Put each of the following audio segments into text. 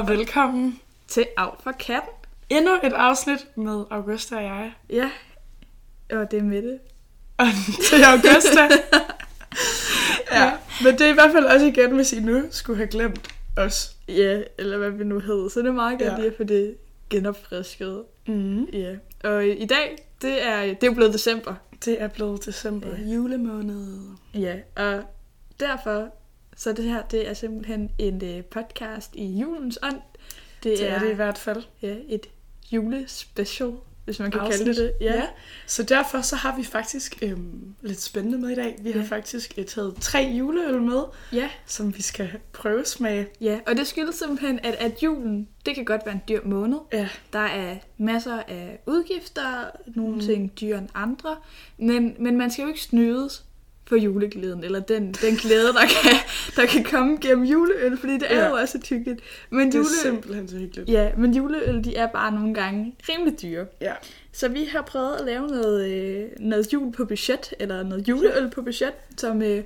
og velkommen til Out for katten. endnu et afsnit med Augusta og jeg. Ja, og det er Mette. Og til Augusta. ja, men det er i hvert fald også igen, hvis I nu skulle have glemt os. Ja, eller hvad vi nu hedder. Så det er meget godt Ja. lige at få det genopfrisket. Mm. Ja. Og i dag, det er, det er jo blevet december. Det er blevet december, Ja. julemåned. Ja, og derfor, så det her, det er simpelthen en øh, podcast i julens ånd. Det, Det er, er det i hvert fald. ja, et julespecial, hvis man kan Afsnit. kalde det det. Ja. Så derfor så har vi faktisk øhm, lidt spændende med i dag. Vi har Ja. faktisk øh, taget tre juleøl med, ja. som vi skal prøve smage. Ja, og det skyldes simpelthen, at, at julen, det kan godt være en dyr måned. Ja, Der er masser af udgifter, nogle mm. ting dyrere end andre, men, men man skal jo ikke snydes for juleglæden, eller den, den glæde, der kan, der kan komme gennem juleøl, fordi det er Ja. jo også hyggeligt. Men, det er jule, simpelthen så hyggeligt. ja, men juleøl, de er bare nogle gange rimelig dyre. Ja. Så vi har prøvet at lave noget, øh, noget jul på budget, eller noget juleøl på budget, som øh,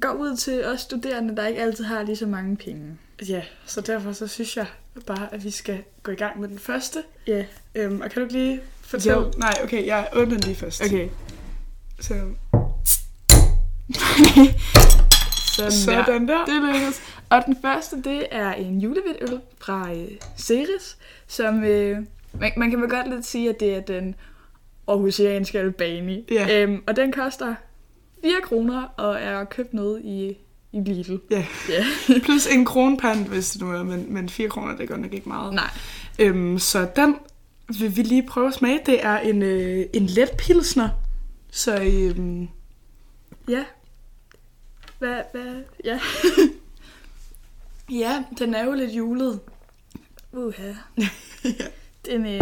går ud til os studerende, der ikke altid har lige så mange penge. Ja, så derfor så synes jeg bare, at vi skal gå i gang med den første. Ja, Øhm, og kan du ikke lige fortælle? Jo. Nej, okay, jeg åbner den lige først. okay. Så, Sådan, sådan der. Det lykkedes. Og den første, det er en julehvidøl fra øh, Ceres, som øh, man, man kan vel godt lidt sige, at det er den aarhusianske Albani. Ja. Øhm, og den koster 4 kroner og er købt noget i, i Lidl. Ja. Ja. Plus en kronpand, hvis det nu er, men, men 4 kroner, det godt nok ikke meget. Nej. Øhm, så den vil vi lige prøve at smage. Det er en, øh, en let pilsner. Så øhm, Ja. Hvad, hvad, ja. ja, den er jo lidt julet. Uha. Den, øh,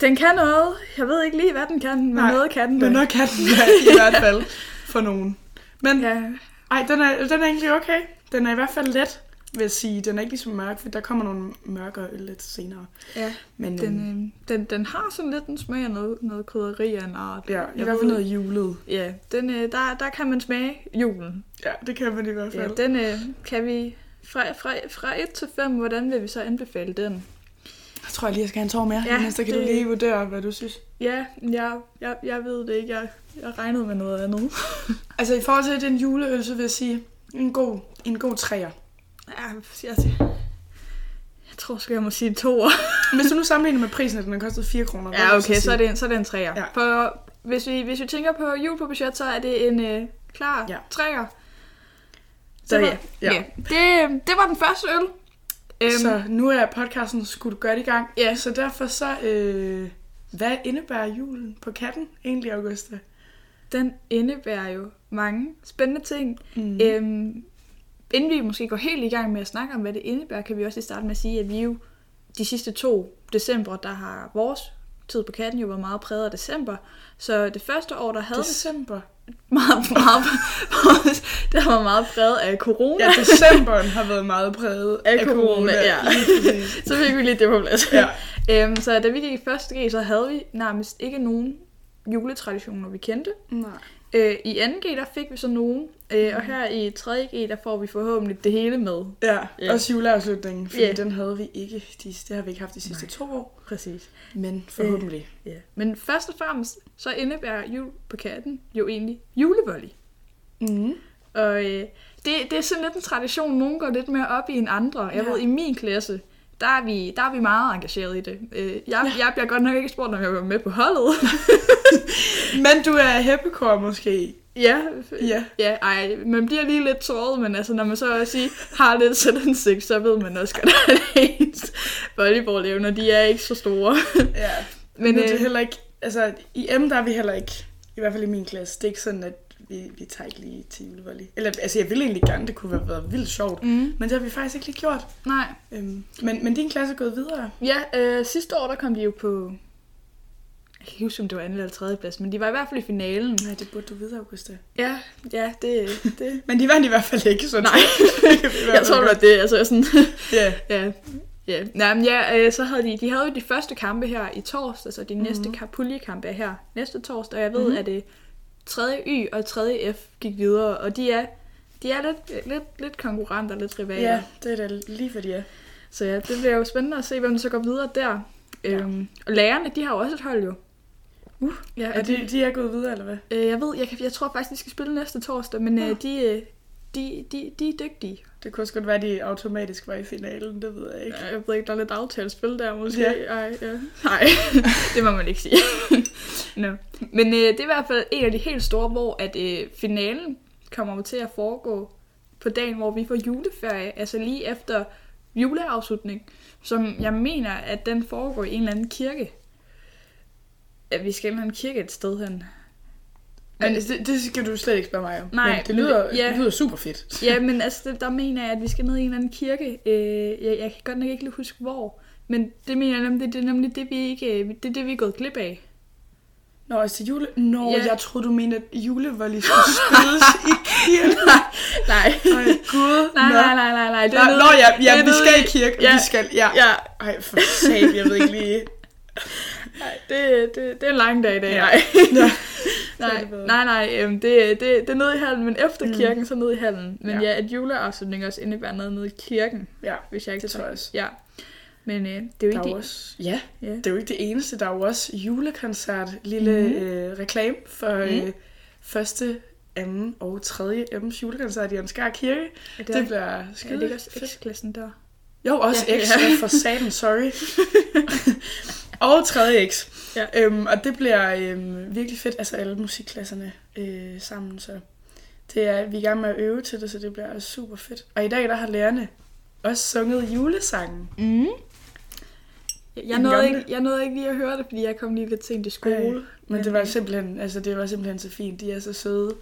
den kan noget. Jeg ved ikke lige, hvad den kan, men Nej, noget kan den. Men nok kan den da, i hvert fald for nogen. Men Ja, ej, den er, den er egentlig okay. Den er i hvert fald let, vil jeg sige. Den er ikke lige så mørk, for der kommer nogle mørkere øl lidt senere. ja. Men Den, øh, den, den har sådan lidt en smag af noget, noget krydderi af en art. ja, i Jeg hvert fald noget julet. Ja, den, øh, der, der kan man smage julen. Ja, det kan man i hvert Ja, fald. den øh, kan vi... Fra, fra, fra 1 til 5, hvordan vil vi så anbefale den? Jeg tror jeg lige, jeg skal have en tår mere. Ja, Ja, Næste kan det- du lige vurdere, hvad du synes. Ja, jeg, jeg, jeg ved det ikke. Jeg, jeg regnede med noget andet. Altså i forhold til den juleøl, så vil jeg sige, en god, en god træer. Ja, jeg, jeg tror sgu, jeg må sige to år. Hvis du nu sammenligner med prisen, at den har kostet 4 kroner. Ja, okay, så er sige? det en, så er det en træer. Ja. For hvis vi, hvis vi tænker på jul på budget, så er det en øh, klar Ja. træer. Så Det var- ja, ja. ja. Det, det var den første øl. Øhm, Så nu er podcasten skudt godt i gang. Ja. Så derfor så, øh, hvad indebærer julen på katten egentlig, Augusta? Den indebærer jo mange spændende ting. Mm. Øhm, inden vi måske går helt i gang med at snakke om, hvad det indebærer, kan vi også lige starte med at sige, at vi jo de sidste to december, der har vores tid på katten jo været meget præget af december. Så det første år, der havde vi December. meget, meget, det var meget præget af corona. Ja, decemberen har været meget præget Af corona, ja. lige præcis. Så fik vi lige det på plads. Ja. øhm, så da vi gik i første G, så havde vi nærmest ikke nogen juletraditioner, vi kendte. Nej. Øh, I 2G, der fik vi så nogen, øh, og her i 3G, der får vi forhåbentlig det hele med. Ja, Ja. også juleafslutningen, for Ja. den havde vi ikke, de, det har vi ikke haft de sidste Nej. to år, Præcis. men forhåbentlig. Ja. Men først og fremmest, så indebærer jul på katten jo egentlig julevolley. Mm. Og øh, det, det er sådan lidt en tradition, nogen går lidt mere op i end andre. Jeg Ja. ved, i min klasse, der er vi, der er vi meget engageret i det. Øh, jeg, jeg bliver godt nok ikke spurgt, om jeg var med på holdet. Men du er heppekor måske. ja, Ja. ja, ej, man bliver lige lidt såret, men altså, når man så også sige, har lidt selvindsigt, så ved man også godt, at ens volleyballevner, de er ikke så store. Ja. Men Men er det øh, heller ikke, altså i M der er vi heller ikke, i hvert fald i min klasse, det er ikke sådan, at vi, vi tager ikke lige til julevolley. Eller altså jeg ville egentlig gerne, det kunne have været vildt sjovt, mm, men det har vi faktisk ikke lige gjort. nej. Øhm, men, men din klasse er gået videre. Ja, øh, sidste år, der kom de jo på... Jeg kan ikke huske, om det var anden eller tredje plads, men de var i hvert fald i finalen. Nej, det burde du vide, Augusta. Ja, ja, det... det. Men de vandt i hvert fald ikke, så Nej, jeg tror, det var det. Altså sådan... Ja. ja, ja. Nej, men ja, øh, så havde de, de havde jo de første kampe her i torsdag, så de Mhm. næste mm-hmm. puljekampe er her næste torsdag, og jeg ved, Mhm. mm-hmm. at det 3. Y og 3. F gik videre, og de er de er lidt, lidt, lidt konkurrenter, lidt rivaler. Ja, det er da lige for de er. Så ja, det bliver jo spændende at se, hvem der så går videre der. Ja. Øhm, og lærerne, de har jo også et hold jo. Uh, ja, er de, det- de er gået videre, eller hvad? Øh, jeg ved, jeg, kan, jeg tror faktisk, de skal spille næste torsdag, men Nå. øh, de, øh, de, de, de er dygtige. Det kunne også godt være, at de automatisk var i finalen, det ved jeg ikke. Ja, Jeg ved ikke, der er lidt aftalespil der måske. Ja. Ej, ja. Nej, det må man ikke sige. no. Men øh, det er i hvert fald en af de helt store, hvor at øh, finalen kommer til at foregå på dagen, hvor vi får juleferie, altså lige efter juleafslutning, som jeg mener, at den foregår i en eller anden kirke. At vi skal en eller anden kirke et sted hen. Men det, det skal du slet ikke spørge mig om. Nej, Men det men lyder, det- ja. det lyder super fedt. Ja, men altså, det, der mener jeg, at vi skal ned i en eller anden kirke. Øh, jeg, jeg kan godt nok ikke lige huske, hvor. Men det mener jeg nemlig, det, det er nemlig det, vi ikke, øh, det, er det, vi er gået glip af. Nå, altså jule... Nå, Ja. jeg troede, du mente, at julevolley skulle spilles i kirken. Nej. Ej, gud. Nej, Nå. nej, nej, nej, nej. Det Nå, er nede- nå, ja, ja vi skal i- i kirke. Ja. Vi skal, ja. Ja, Ej, for sat, jeg ved ikke lige. nej, det, det, det er en lang dag i dag. Ja. Nej, er nej, bedre. nej, nej øhm, det, det, det er nede i hallen, men efter Mm. kirken, så nede i hallen. Men Ja. ja, at juleafslutning også indebærer noget nede i kirken, Ja, hvis jeg ikke det tror jeg også. Ja. Men øh, det er jo ikke er det. også, ja, Ja. det er jo ikke det eneste. Der er jo også julekoncert, lille Mhm. øh, reklame for Mhm. øh, første, anden og tredje M's julekoncert i Ansgar Kirke. Er Det, det, bliver er skide det ikke også. X-klassen der? Jo, også Ja, X, ja. for satan, sorry. og tredje X. Ja. Øhm, og det bliver øhm, virkelig fedt, altså alle musikklasserne øh, sammen, så det er, vi er i gang med at øve til det, så det bliver super fedt. Og i dag, der har lærerne også sunget julesangen. Mm. Jeg, nåede ikke, jeg nåede ikke lige at høre det, fordi jeg kom lige lidt sent i skole. Ej, Men det var simpelthen, altså det var simpelthen så fint. De er så søde,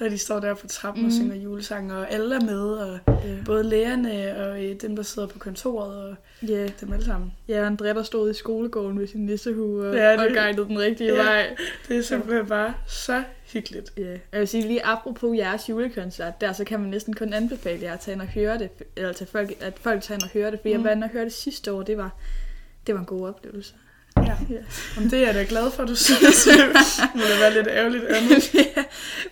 da de står der på trappen mm. og Mhm. synger julesange, og alle er med, og Ja, både lærerne og øh, dem, der sidder på kontoret, og ja. dem alle sammen. ja André, der stod i skolegården med sin nissehue og, Ja, det- og guidede den rigtige Ja. vej. Det er simpelthen bare så hyggeligt. Ja. Jeg vil sige lige apropos jeres julekoncert, der så kan man næsten kun anbefale jer at tage ind og høre det, eller til folk, at folk tager ind og høre det, fordi mm. Mm. jeg var inde og høre det sidste år, det var, det var en god oplevelse. Ja. Ja. Om det er jeg da glad for, du synes. det må da være lidt ærgerligt andet. ja.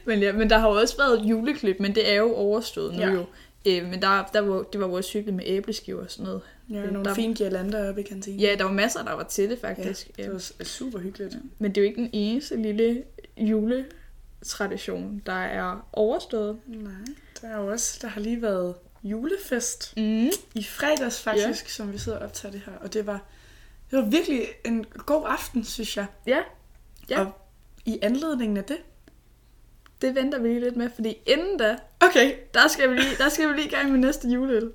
Men, ja, men der har jo også været et juleklip, men det er jo overstået nu Ja. jo. Øh, men der, der var, det var vores cykel med æbleskiver og sådan noget. Ja, Der- nogle fine girlander oppe i kantinen. Ja, der var masser, der var til det ja faktisk. det var s- super hyggeligt. Men det er jo ikke den eneste lille juletradition, der er overstået. Nej, der er jo også, der har lige været julefest Mm. i fredags faktisk, som vi sidder og optager det her. Og det var, det var virkelig en god aften, synes jeg. Ja, Ja. Og i anledningen af det. det venter vi lige lidt med, fordi inden da, Okay, der skal vi lige, der skal vi lige i gang med næste juleøl.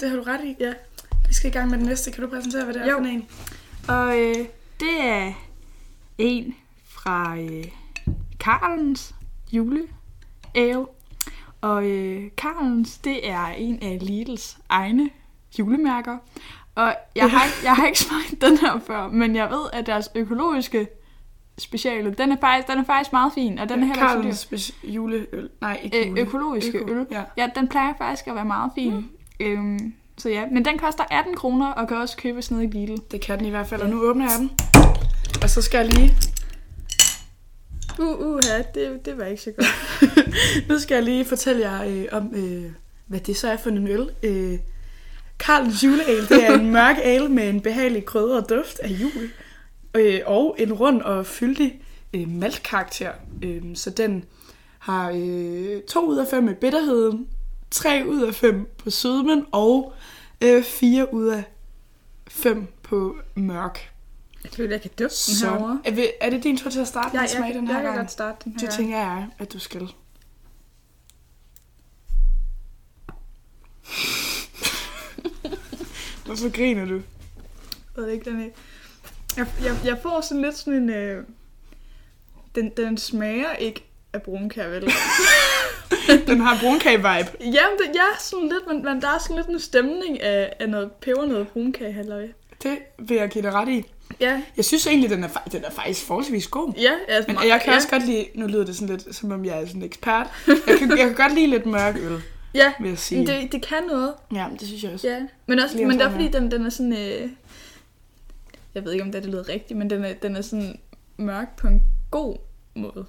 det har du ret i. Ja. Vi skal i gang med den næste. Kan du præsentere, hvad det er Jo. for en? Og øh, det er en fra øh, Karlens juleæve. Og øh, Karlens, det er en af Lidls egne julemærker. Og jeg har, ikke- jeg har ikke smagt den her før, men jeg ved, at deres økologiske speciale, den er faktisk, den er faktisk meget fin, og den er heller ikke så dyr. Juleøl. Nej, ikke Øh, jule. økologiske Øko. øl. Ja. Ja, den plejer faktisk at være meget fin. Mm. Øhm, så ja, men den koster 18 kroner og kan også købes nede i Lidl. Det kan den i hvert fald, og nu åbner jeg den. Og så skal jeg lige, Uh, uh, ja, det, det var ikke så godt. nu skal jeg lige fortælle jer øh, om, øh, hvad det så er for en øl. Øh, Karlens juleale, det er en mørk ale med en behagelig krydret duft af jul. Øh, og en rund og fyldig øh, maltkarakter. Øh, så den har øh, 2 ud af 5 i bitterheden, 3 ud af 5 på sødmen, og øh, 4 ud af 5 på mørk. Jeg føler, jeg kan dufte den Så herovre. er, vi- er det din tur til at starte med Ja, at smage jeg, den jeg her kan gang? godt starte den her. Det tænker jeg, at du skal. Hvorfor griner du? Jeg ved ikke, den er... Jeg, jeg, jeg får sådan lidt sådan en... Øh... Den, den smager ikke af brunkær, vel? Den har brunkage-vibe. Jamen, det, ja, sådan lidt, men, men der er sådan lidt en stemning af, af noget peber, noget brunkage, halløj. Det vil jeg give dig ret i. Ja, Jeg synes egentlig, den er, den er faktisk forholdsvis god. ja, altså, Men jeg kan ja, også godt lide, nu lyder det sådan lidt, som om jeg er sådan en ekspert. Jeg kan, jeg kan godt lide lidt mørk øl, Ja, vil jeg sige. det, det kan noget. Ja, det synes jeg også. Ja, men, også, Lige men det er fordi, den, den er sådan... Øh... Jeg ved ikke, om det, er, det lyder rigtigt, men den er, den er sådan mørk på en god måde.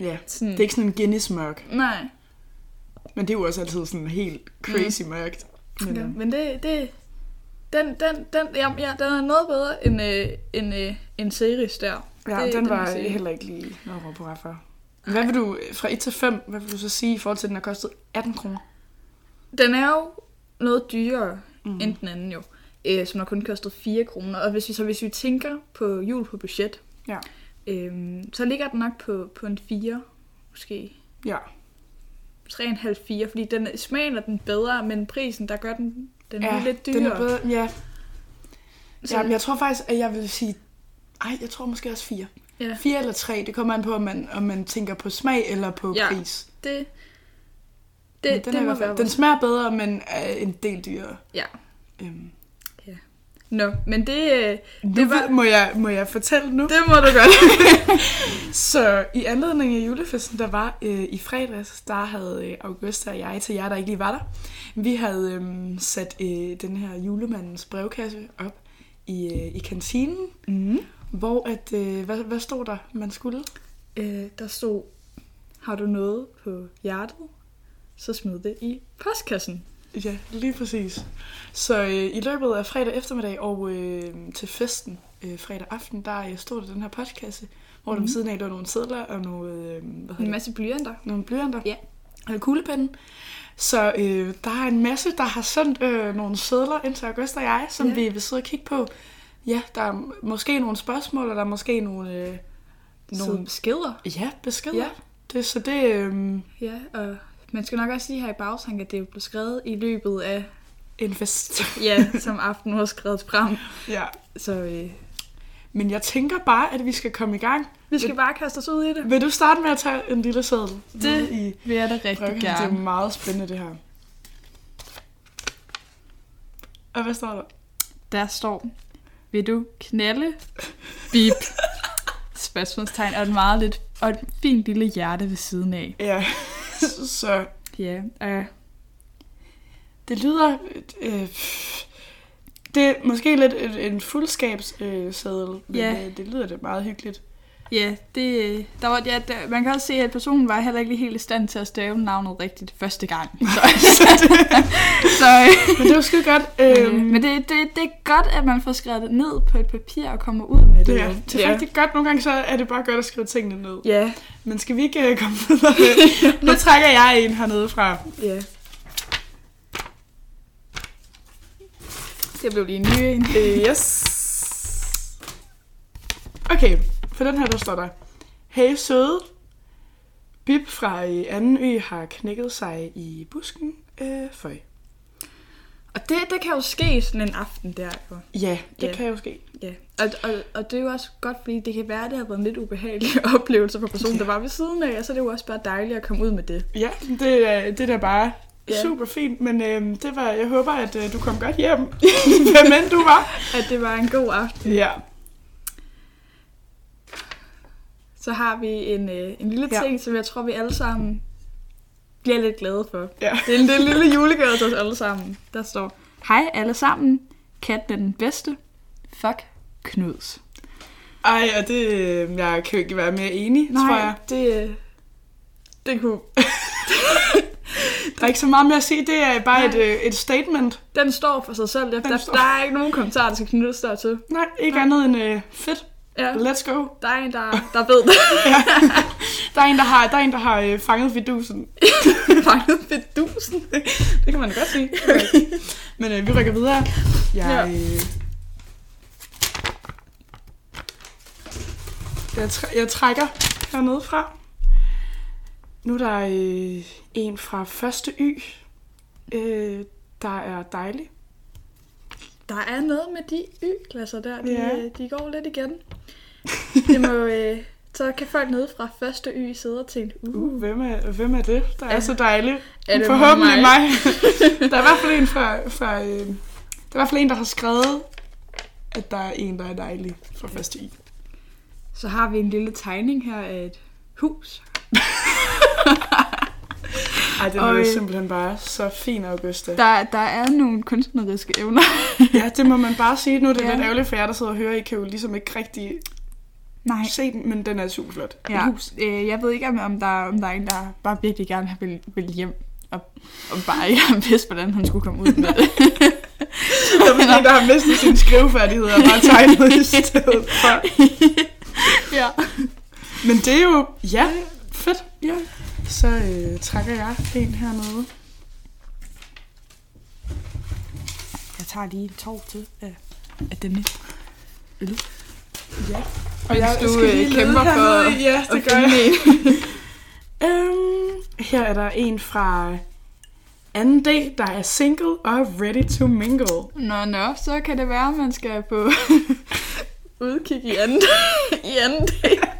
Ja, Sådan... det er ikke sådan en Guinness mørk. Nej. Men det er jo også altid sådan helt crazy mm. mørkt. Men, Ja, øh, men det, det den, den, den, ja, ja, den er noget bedre end, øh, end, øh, end Ceres der. ja, det, den må var sige. heller ikke lige noget på for. Hvad vil du, fra 1 til 5, hvad vil du så sige i forhold til, at den har kostet 18 kroner? Den er jo noget dyrere Mm. end den anden jo, øh, som har kun kostet 4 kroner. Og hvis vi så hvis vi tænker på jul på budget, Ja. øhm, så ligger den nok på, på en 4, måske Ja. 3,5-4, fordi den smagen er den bedre, men prisen, der gør den, den ja, lidt dyrere. den er bedre. Ja. Så, ja, men jeg tror faktisk, at jeg vil sige, ej, jeg tror måske også 4. ja, 4 eller 3, det kommer an på, om man, om man tænker på smag eller på Ja. pris. det, Men det, den, det er må være den smager bedre, men er en del dyrere. Ja. Øhm. Nå, men det, øh, Nu det var... var... må, jeg, må jeg fortælle nu? Det må du godt. Så i anledning af julefesten, der var øh, i fredags, der havde øh, Augusta og jeg, til jer, der ikke lige var der, vi havde øh, sat øh, den her julemandens brevkasse op i, øh, i kantinen, mm. hvor at, øh, hvad, hvad stod der, man skulle? øh, der stod, har du noget på hjertet, så smid det i postkassen. Ja, lige præcis. Så øh, i løbet af fredag eftermiddag og øh, til festen øh, fredag aften, der øh, stod der den her postkasse, hvor der ved siden af lå nogle sædler og nogle, øh, hvad En hedder det? masse blyanter. nogle blyanter Ja. og kuglepenne. Så øh, der er en masse, der har sendt øh, nogle sædler ind til August og jeg, som Ja. vi vil sidde og kigge på. Ja, der er måske nogle spørgsmål, og der er måske nogle, øh, Nogle nogle beskeder. ja, beskeder. Ja. Det, så det, øh, Ja, og man skal nok også sige her i bagtanke, at det er blevet skrevet i løbet af, en fest. ja, som aften har skrevet frem. ja. Så øh, Men jeg tænker bare, at vi skal komme i gang. vi skal bare kaste os ud i det. Vil du starte med at tage en lille sædel? Det i vil jeg da rigtig brevkassen? Det er gerne. meget spændende, det her. Og hvad står der? Der står, vil du knalde? Bip. Spørgsmålstegn og et meget lidt, og et fint lille hjerte ved siden af. Ja, så Ja, øh, Det lyder... Øh, det er måske lidt en, en fuldskabssadel, øh, men Ja. øh, det lyder da meget hyggeligt. Ja, det, der var, ja der, man kan også se, at personen var heller ikke helt i stand til at stave navnet rigtigt første gang. Så, så, øh, Men det var skide godt. øh, Øhm, men det, det, det er godt, at man får skrevet det ned på et papir og kommer ud med det. det, er, det er rigtig godt. Nogle gange så er det bare godt at skrive tingene ned. Ja, Men skal vi ikke øh, komme videre? nu trækker jeg en hernede fra. ja. Det blev lige en ny en. Øh, yes. Okay, for den her der står der. Hey søde. Bip fra øh, anden ø har knækket sig i busken. Øh, føj. Og det, det kan jo ske sådan en aften der. Jo. Ja, det Ja. kan jo ske. Ja, og, og, og det er jo også godt, fordi det kan være, at det har været en lidt ubehagelig oplevelse for personen, der var ved siden af, og så er det jo også bare dejligt at komme ud med det. Ja, det er, det er da bare ja. super fint, men øh, det var, jeg håber, at øh, du kom godt hjem, hvem end du var. At det var en god aften. Ja. Så har vi en, øh, en lille Ja. ting, som jeg tror, vi alle sammen bliver lidt glade for. ja. Det er en, det er en lille julegave til os alle sammen. Der står, Hej alle sammen, katten er den bedste. Fuck Knuds. Ej, og det, øh, jeg kan jo ikke være mere enig, Nej. tror jeg. det, øh, det kunne... Der er ikke så meget mere at sige, det er bare Nej. et, øh, et statement. Den står for sig selv. Der, der, står- der er ikke nogen kommentar, der skal knyttes der til. Nej, ikke Nej. andet end øh, fedt. Ja, Let's go. der er en, der, der ved det. Der er en, der har, der er en, der har øh, fanget fidusen. fanget fedusen. Det kan man godt sige. Men øh, vi rykker videre. Jeg, øh, jeg, tr- jeg trækker hernede fra. Nu er der øh, en fra første Y, øh, der er dejlig. Der er noget med de Y-klasser der. De, Ja. ja. de går lidt igen. Det må, øh, så kan folk nede fra første Y sidde og tænke, uh, Uh, hvem er, hvem er det, der er, Er- så dejlig? er det Forhåbentlig mig? mig. der er i hvert fald en fra, fra øh, der er i hvert fald en, der har skrevet, at der er en, der er dejlig fra første I. Så har vi en lille tegning her af et hus. Ej, er jo øh, simpelthen bare så fin, Augusta. Der, der er nogle kunstneriske evner. Ja, det må man bare sige. Nu er det Ja. lidt ærgerligt for jer, der sidder og hører. I kan jo ligesom ikke rigtig Nej. se den, men den er super flot. Ja, øh, jeg ved ikke, om, om, der, om der er en, der bare virkelig gerne vil, vil hjem. Og, og bare ikke har vidst, hvordan han skulle komme ud med det. Der er en, der har mistet sine skrivefærdigheder og bare tegnet i stedet for. ja. Men det er jo, ja, fedt. Ja. Så øh, trækker jeg en hernede. Jeg tager lige en tår til af, af denne øl. Ja. Og jeg, du skal øh, lige kæmper for. Ja, det at gør jeg. Øhm, her er der en fra 2D, der er single og ready to mingle. Nå, nå, så kan det være, at man skal på udkig i anden, i anden dag.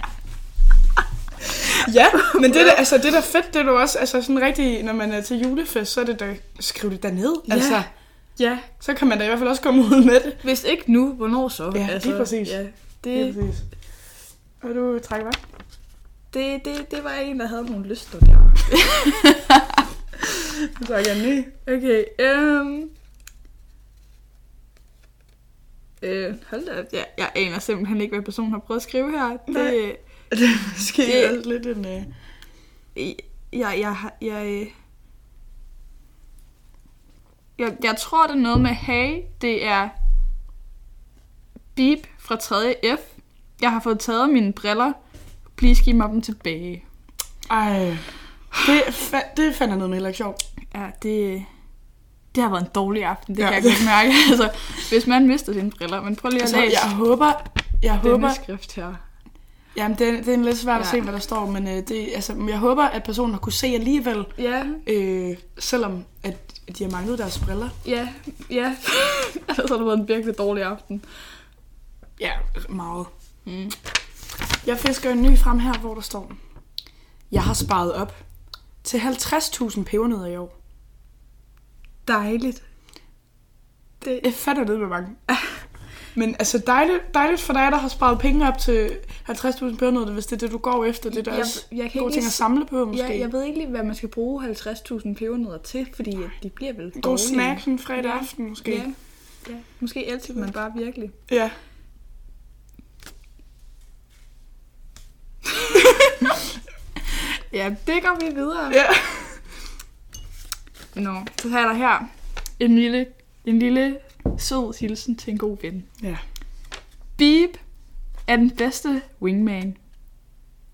Ja, men det, der, altså, det der er fedt, det er jo også altså, sådan rigtig, når man er til julefest, så er det da, skriv det derned. Ja. Altså, Ja, så kan man da i hvert fald også komme ud med det. hvis ikke nu, hvornår så? Altså, Ja, lige præcis. Ja, Ja, det, præcis. Og du trækker hvad? det, det, det var en, der havde nogle lyster der. Du trækker en ny. Okay, øhm... Øh, hold da, op. jeg, jeg aner simpelthen ikke, hvad personen har prøvet at skrive her. Nej. Det, er måske Det- også lidt en... Øh... jeg, jeg, jeg, øh, jeg, jeg tror, det er noget med, hey, det er beep fra 3. F. Jeg har fået taget mine briller. Please give mig dem tilbage. Ej, det, fa- det fandt jeg noget med heller ikke sjovt. Ja, det, det har været en dårlig aften. Det Ja. kan jeg godt mærke. Altså, hvis man mister sine briller. Men prøv lige at Altså, læse jeg håber, jeg håber, skrift her. Jamen det, er- det er lidt svært at Ja. se, hvad der står, men øh, det, altså, jeg håber, at personen har kunne se alligevel, Ja, øh, selvom at, at de har manglet deres briller. ja, ja. Ellers har det været en virkelig dårlig aften. Ja, meget. Mm. Jeg fisker en ny frem her, hvor der står, jeg har sparet op til 50.000 pebernødder i år. Dejligt. Det, Jeg fatter det med mange. Men altså dejligt, dejligt for dig, der har sparet penge op til 50.000 pebernødder, hvis det er det, du går efter. Det er jeg, også jeg kan gode ting lige at samle på, måske. Ja, jeg ved ikke lige, hvad man skal bruge 50.000 pebernødder til, fordi de bliver vel En god dårlige. snack sådan fredag Ja. aften, måske. Ja, ja. Måske elsker man bare virkelig. ja. Ja, det går vi videre. ja. Nå, så er der her en lille, en lille sød hilsen til en god ven. Ja. Beep er den bedste wingman,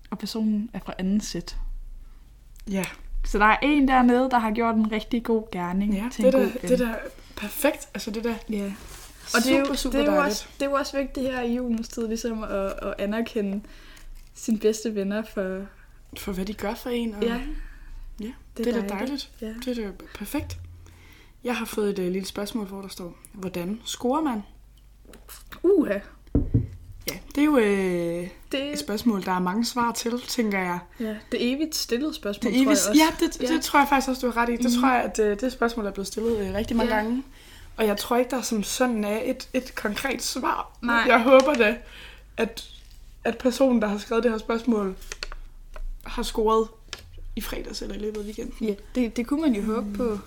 og personen er fra anden sæt. Ja, Så der er en dernede, der har gjort en rigtig god gerning ja til det, en er god ven. det er da perfekt. Altså det der Ja. super, Og det er, jo, super det, er jo dejligt. også, det er jo også vigtigt her i julens tid, ligesom at, at anerkende sine bedste venner for... For hvad de gør for en. Og, Ja, ja det, det er da dejligt. Ja. Det er da perfekt. Jeg har fået et uh, lille spørgsmål, hvor der står, hvordan scorer man? Uha. Ja, det er jo øh, Det, et spørgsmål, der er mange svar til, tænker jeg. ja, det er evigt stillet spørgsmål, Det tror evigt, jeg også. ja, det, Ja. det tror jeg faktisk også, du har ret i. Det Mhm. tror jeg, at øh, det spørgsmål er blevet stillet øh, rigtig mange Ja. gange. Og jeg tror ikke, der som sådan er et, et konkret svar. Nej. Jeg håber det, at, at personen, der har skrevet det her spørgsmål, har scoret i fredags eller i løbet af weekenden. Ja, det, det kunne man jo håbe på.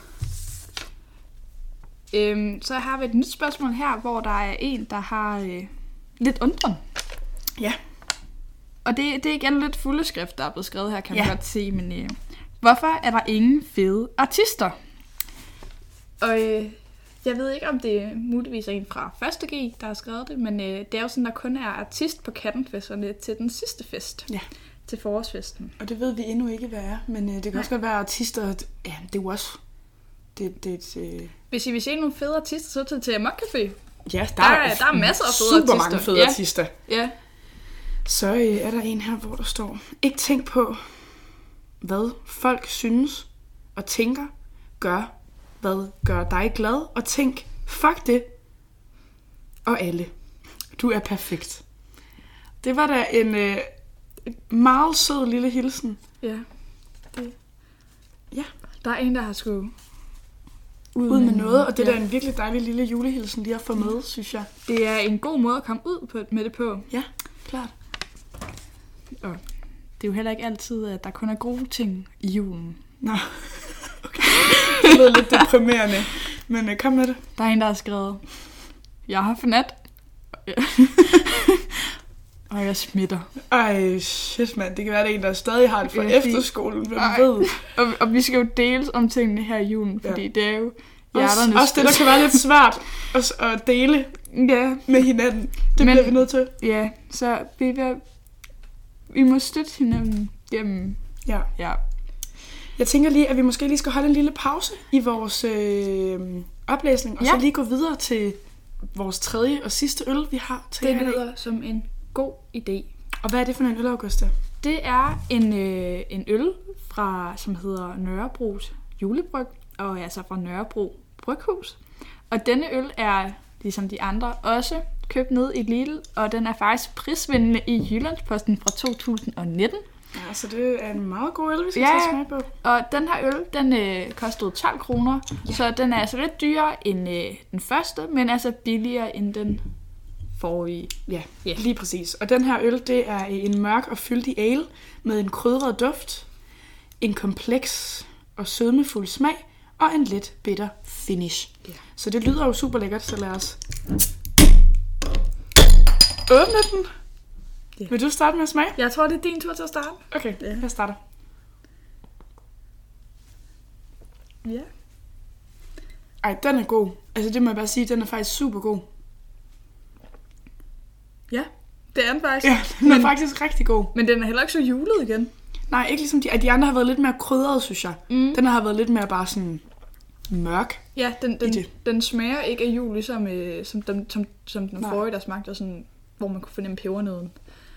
Øhm, så har vi et nyt spørgsmål her, hvor der er en, der har øh, lidt undren. Ja. Og det, det er igen lidt fulde skrift, der er blevet skrevet her, kan man Ja. godt se. Men øh, hvorfor er der ingen fede artister? Og øh, jeg ved ikke, om det er muligvis er en fra 1. G, der har skrevet det, men øh, det er jo sådan, der kun er artist på Kattenfesterne til den sidste fest. Ja. Til forårsfesten. Og det ved vi endnu ikke, hvad er. Men øh, det kan Nej. også godt være artister. Ja, det er jo også... Det, det, det, øh, Hvis I vil se nogle fede artister, så tag til Amok Café. ja, Der er- der er masser af fede super artister. mange fede Ja. artister. Ja. Så øh, er der en her, hvor der står, ikke tænk på, hvad folk synes og tænker, gør, hvad gør dig glad, og tænk, fuck det, og alle. Du er perfekt. Det var da en øh, meget sød lille hilsen. Ja. Det. Ja. Der er en, der har skulle Ud med noget, og det ja. der er en virkelig dejlig lille julehilsen lige at få med, synes jeg. Det er en god måde at komme ud på, med det på. Ja, klart. Det er jo heller ikke altid, at der kun er gode ting i julen. Nå, okay. Det lød lidt deprimerende, men øh, kom med det. Der er en, der har skrevet, jeg har fornat. Og jeg smitter. Ej, shit mand, det kan være, det er en, der stadig har det fra Ja, efterskolen, hvem Ej. ved. Og, og vi skal jo deles om tingene her i julen, fordi Ja. det er jo Også, hjerternes også det, der kan være lidt svært at, at dele Ja, med hinanden. Det Men- bliver vi nødt til. ja, så vi, vil, vi må støtte hinanden gennem, Ja. ja. Jeg tænker lige, at vi måske lige skal holde en lille pause i vores øh, oplæsning, og ja. så lige gå videre til vores tredje og sidste øl, vi har til Det lyder som en god idé. Og hvad er det for en øl, Augusta? Det er en, øh, en øl, fra, som hedder Nørrebros julebryg, og altså fra Nørrebro Bryghus. Og denne øl er, ligesom de andre, også købt ned i Lidl, og den er faktisk prisvindende i Jyllandsposten fra 2019. Ja, så det er en meget god øl, vi skal Ja. tage smag på. Og den her øl, den øh, kostede 12 kroner, ja. så den er altså lidt dyrere end øh, den første, men altså billigere end den forrige. Ja, Ja. lige præcis. Og den her øl, det er en mørk og fyldig ale med en krydret duft, en kompleks og sødmefuld smag og en let bitter finish. Ja. Så det lyder jo super lækkert, så lad os åbne den. Ja. Vil du starte med at smage? Jeg tror, det er din tur til at starte. Okay, Ja. jeg starter. Ja. Ej, den er god. Altså det må jeg bare sige, den er faktisk super god. Ja, det er den faktisk. Ja, den er Men- faktisk rigtig god. Men den er heller ikke så julet igen. Nej, ikke ligesom de, de andre har været lidt mere krydret, synes jeg. Mm. Den har været lidt mere bare sådan mørk. Ja, den, den, den smager ikke af jul, ligesom øh, som, den, som, som den Nej. forrige, der smagte sådan, hvor man kunne fornemme pebernøden.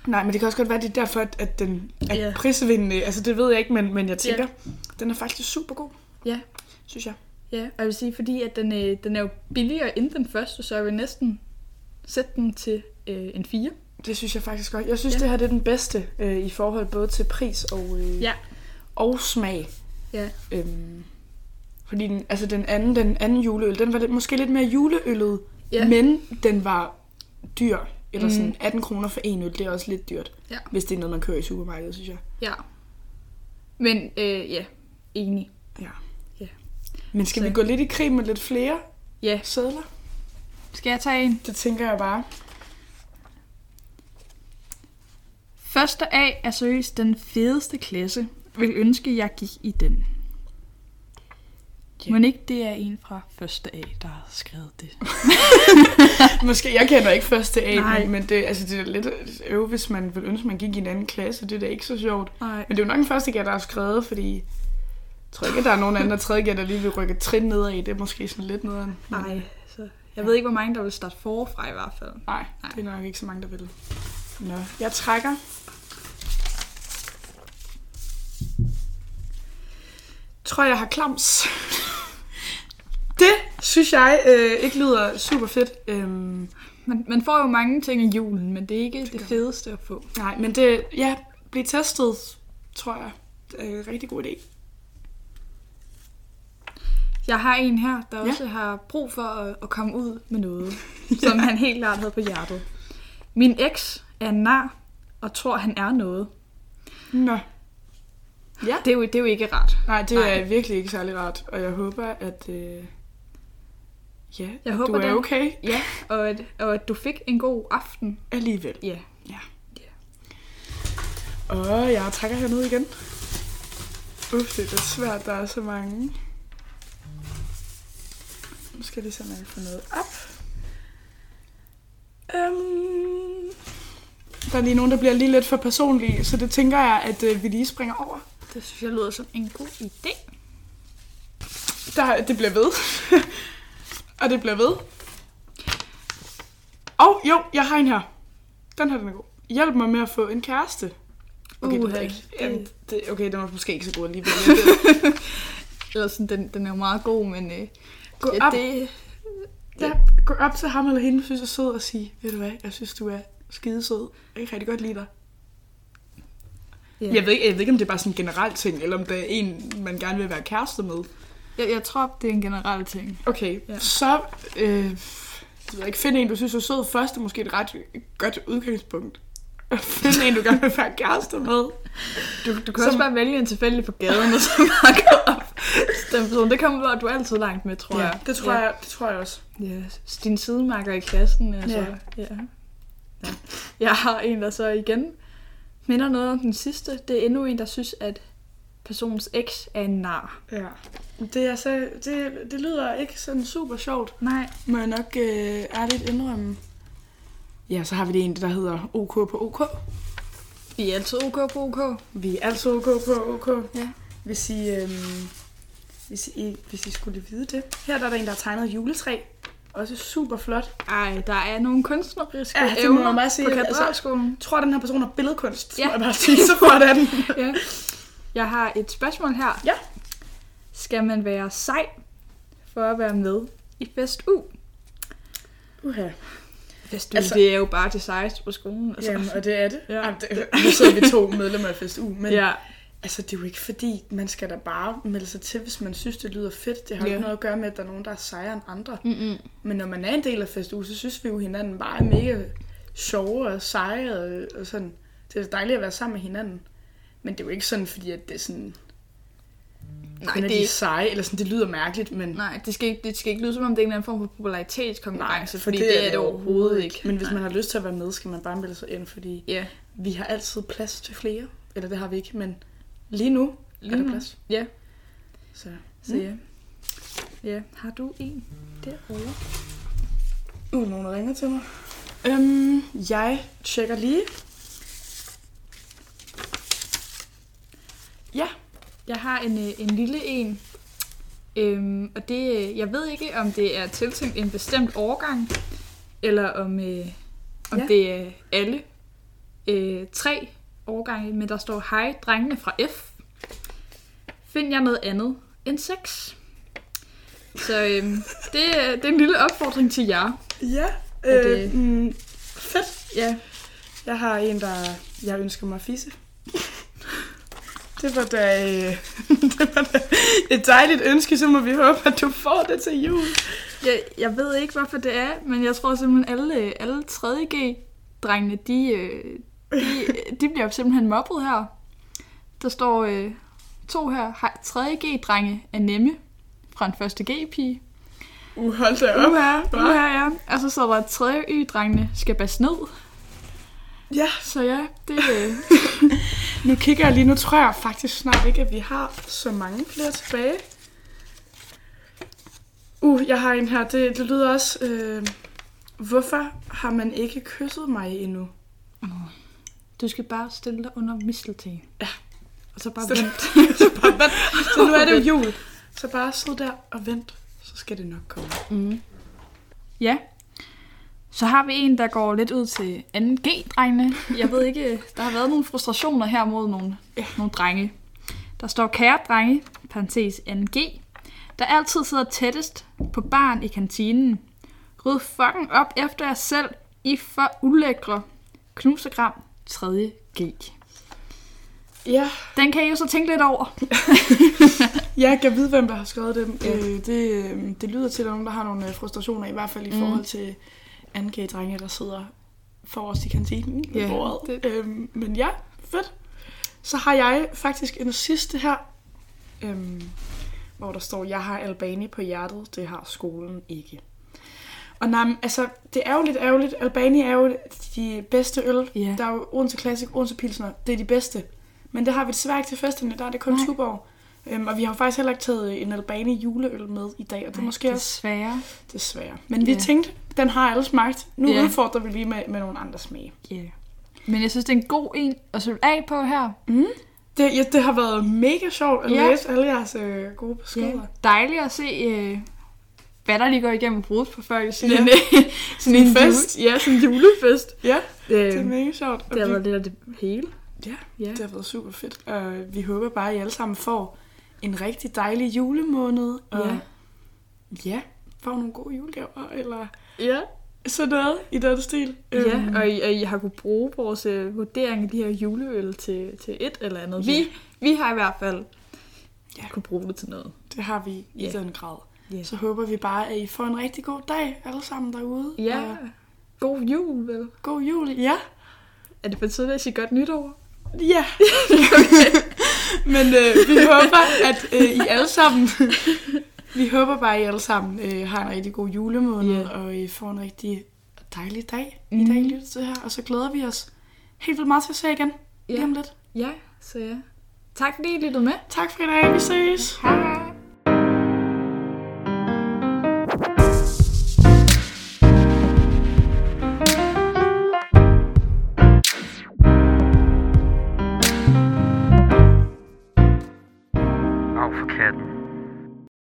Nej, men det kan også godt være, det er derfor, at, at den er Ja. prisvindende. Altså, det ved jeg ikke, men, men jeg tænker, den er faktisk super god, Ja, synes jeg. ja. Og jeg vil sige, fordi at den, øh, den er jo billigere end den første, så jeg vil næsten sætte den til øh, en 4. Det synes jeg faktisk godt. Jeg synes, Ja. det her det er den bedste øh, i forhold både til pris og, øh, Ja. og smag. Ja. Øhm, fordi den, altså den anden, den anden juleøl, den var lidt, måske lidt mere juleøllet, Ja. men den var dyr. Eller Mm. sådan 18 kroner for en øl, det er også lidt dyrt. Ja. Hvis det er noget, man kører i supermarkedet, synes jeg. Ja. Men øh, ja, enig. Ja. Ja. Men skal Så- vi gå lidt i krig med lidt flere Ja. sædler? Skal jeg tage en? Det tænker jeg bare. Første A er seriøst den fedeste klasse. Vil ønske, jeg gik i den. Ja. Men ikke det er en fra første A, der har skrevet det. Måske, jeg kender ikke første A, Nej. men, det, altså, det er lidt øv, hvis man vil ønske, man gik i en anden klasse. Det er da ikke så sjovt. Nej. Men det er jo nok den første G, der har skrevet, fordi jeg tror ikke, at der er nogen andre tredje G, der lige vil rykke trin nedad i. Det er måske sådan lidt noget. Nej, så jeg ved ikke, hvor mange der vil starte forfra i hvert fald. Nej, Nej. det er nok ikke så mange, der vil. Nå, jeg trækker. Tror jeg har klams. det synes jeg øh, ikke lyder super fedt. Øhm, Man, man får jo mange ting i julen, men det er ikke det fedeste at få. nej, men det, ja, blive testet, tror jeg, er en rigtig god idé. Jeg har en her, der Ja. også har brug for at, at komme ud med noget, som han helt klart havde på hjertet. Min eks er en nar og tror, han er noget. Nå. Ja. Det er jo, det er jo ikke rart. Nej, det Nej. er virkelig ikke særlig rart, og jeg håber, at... Øh, ja, Jeg at håber, du er den- okay Ja, og at, og at du fik en god aften. alligevel. Ja. Og jeg trækker herned igen. Uff, det er lidt svært, der er så mange. Nu skal jeg lige simpelthen få noget op. Øhm, der er lige nogen, der bliver lige lidt for personlige, så det tænker jeg, at øh, vi lige springer over. Det synes jeg lyder som en god idé. Der, det bliver ved. og det bliver ved. Og jo, jeg har en her. Den her, den er god. Hjælp mig med at få en kæreste. Okay, det, ved jeg Uha, ikke. Jamen, det, okay, den var måske ikke så god alligevel. Eller sådan, den, den er jo meget god, men øh, Gå ja, op. det, Ja, gå op til ham eller hende, synes jeg er sød, og sige, ved du hvad, jeg synes, du er skide sød. Jeg kan rigtig godt lide dig. Ja. Jeg, ved ikke, jeg ved ikke, om det er bare sådan en generel ting, eller om det er en, man gerne vil være kæreste med. jeg, jeg tror, det er en generel ting. Okay, Ja. ja. så øh, jeg ved ikke, find en, du synes er sød først, er måske et ret godt udgangspunkt. Find en, du gerne vil være kæreste med. Du, du kan Som- også bare vælge en tilfældig på gaden, og så bare gå op. Den person, det kommer du altid langt med, tror jeg. det tror, ja. jeg, det tror jeg også. Ja, din sidemarker i klassen. Altså. Ja. ja. ja. Jeg har en, der så igen minder noget om den sidste. Det er endnu en, der synes, at personens eks er en nar. Ja. Det, er så, det, det lyder ikke sådan super sjovt, Nej. må jeg nok øh, ærligt indrømme. Ja, så har vi det en, der hedder OK på OK. Vi er altid ok på ok. Vi er altså OK på OK. Ja. Hvis I, øhm, hvis, I, hvis I skulle vide det. Her der er der en, der har tegnet et juletræ. Også super flot. Ej, der er nogle kunstneriske Ja, det må evner man bare sige. på Altså- katedralskolen. Jeg tror, at den her person er billedkunst. Ja. må Jeg bare sige, så flot er den. Ja. Jeg har et spørgsmål her. Ja. Skal man være sej for at være med i Fest U? Uha. Fest U, Altså- altså, det er jo bare det sejeste på skolen. Altså. Jamen, og det er det. Ja. Jamen, det nu sidder vi to medlemmer af FSU, men ja. Altså, det er jo ikke fordi, man skal da bare melde sig til, hvis man synes, det lyder fedt. Det har jo Ja. ikke noget at gøre med, at der er nogen, der er sejere end andre. Mm-mm. Men når man er en del af FSU, så synes vi jo hinanden bare er mega sjove og seje og, og sådan. Det er dejligt at være sammen med hinanden. Men det er jo ikke sådan, fordi at det er sådan... Nej, kun er det, de seje, eller sådan, det lyder mærkeligt, men... nej det, skal ikke, det skal ikke lyde som om, det er en eller anden form for popularitetskonkurrence, for fordi det, det er det overhovedet ikke. Men hvis Nej. man har lyst til at være med, skal man bare melde sig ind, fordi Ja, vi har altid plads til flere. Eller det har vi ikke, men lige nu Lige er der nu. plads. ja. Så. Så ja. Ja, har du en derovre? Uh, nogen ringer til mig. Øhm, jeg tjekker lige. Ja, Jeg har en, øh, en lille en, øhm, og det, øh, jeg ved ikke, om det er tiltænkt en bestemt årgang, eller om, øh, om ja. det er alle øh, tre årgange, men der står, hej drengene fra F. Find jeg noget andet end sex? Så øhm, det, er- det er en lille opfordring til jer. ja. Øh, det- mm, fedt. Ja, Jeg har en, der jeg ønsker mig fisse. Det var da, øh, det var da et dejligt ønske, så må vi håbe, at du får det til jul. jeg, jeg ved ikke, hvorfor det er, men jeg tror simpelthen, alle, alle 3G-drengene, de, øh, de, de bliver simpelthen mobbet her. Der står øh, to her. Hej, 3G-drenge er nemme fra en første G-pige. Uh, hold da op. Uha, uha, ja. Og så står der, at 3Y-drengene skal bas ned. Ja, Så ja, det øh, nu kigger jeg lige. Nu tror jeg faktisk snart ikke, at vi har så mange flere tilbage. Uh, jeg har en her. Det, det lyder også... Øh, hvorfor har man ikke kysset mig endnu? Du skal bare stille dig under mistelten. Ja. Og så bare Stille- vent. så, bare, vent. så nu er det jo jul. Så bare sid der og vent. Så skal det nok komme. Mm. Ja. Så har vi en, der går lidt ud til 2G-drengene. Jeg ved ikke, der har været nogle frustrationer her mod nogle, ja. nogle drenge. Der står kære drenge, parentes 2G, der altid sidder tættest på barn i kantinen. Ryd fucking op efter jer selv. I for ulækre. Knusegram 3G. Ja, Den kan I jo så tænke lidt over. jeg kan vide, hvem der har skrevet dem. Ja. Øh, det, øh, det lyder til, at der er nogen, der har nogle øh, frustrationer, i hvert fald i Mm. forhold til angav-drenge, der sidder forrest i kantinen Ja, bordet. Øhm, men ja, fedt. Så har jeg faktisk en sidste her, øhm, hvor der står, jeg har Albani på hjertet, det har skolen ikke. Og nej, altså, det er jo lidt ærgerligt. Albani er jo de bedste øl. Ja. Der er jo Odense Classic, Odense Pilsner, det er de bedste. Men det har vi desværre ikke til festerne, der er det kun Nej. Tuborg. Øhm, og vi har jo faktisk heller ikke taget en Albani juleøl med i dag, og det er måske også desværre. desværre. Men vi Ja. tænkte, den har alle smagt. Nu Ja. udfordrer vi lige med, med nogle andre smage. Yeah. Men jeg synes, det er en god en at slutte af på her. Det, ja, det har været mega sjovt at Ja. læse alle jeres øh, gode beskeder. Ja. Dejligt at se, øh, der lige går igennem hovedet på folk. Sådan Ja. en, øh, sådan en fest. Jule, ja, sådan en julefest. Ja, det er mega sjovt. Det har vi- været lidt af det hele. Ja, Ja. det har været super fedt. Og vi håber bare, at I alle sammen får en rigtig dejlig julemåned. Og Ja. ja, får nogle gode julegaver, eller Ja. sådan noget i den stil. Ja, Øhm, og I, og I har kunne bruge vores øh, vurdering af de her juleøl til, til et eller andet. Vi, vi har i hvert fald Ja. kunne bruge det til noget. det har vi i Ja. den grad. Ja. Så håber vi bare, at I får en rigtig god dag, alle sammen derude. Ja, Og god jul vel. god jul. Ja. Er det på tide at sige godt nytår? Ja. Men øh, vi håber, at øh, I alle sammen... vi håber bare, at I alle sammen øh, har en rigtig god julemåned, Ja. og I får en rigtig dejlig dag, mm. i dag lytte til her. Og så glæder vi os helt vildt meget til at se igen lige Ja. om lidt. Ja, så ja. Tak fordi I lyttede med. Tak for i dag. Vi ses. Hej.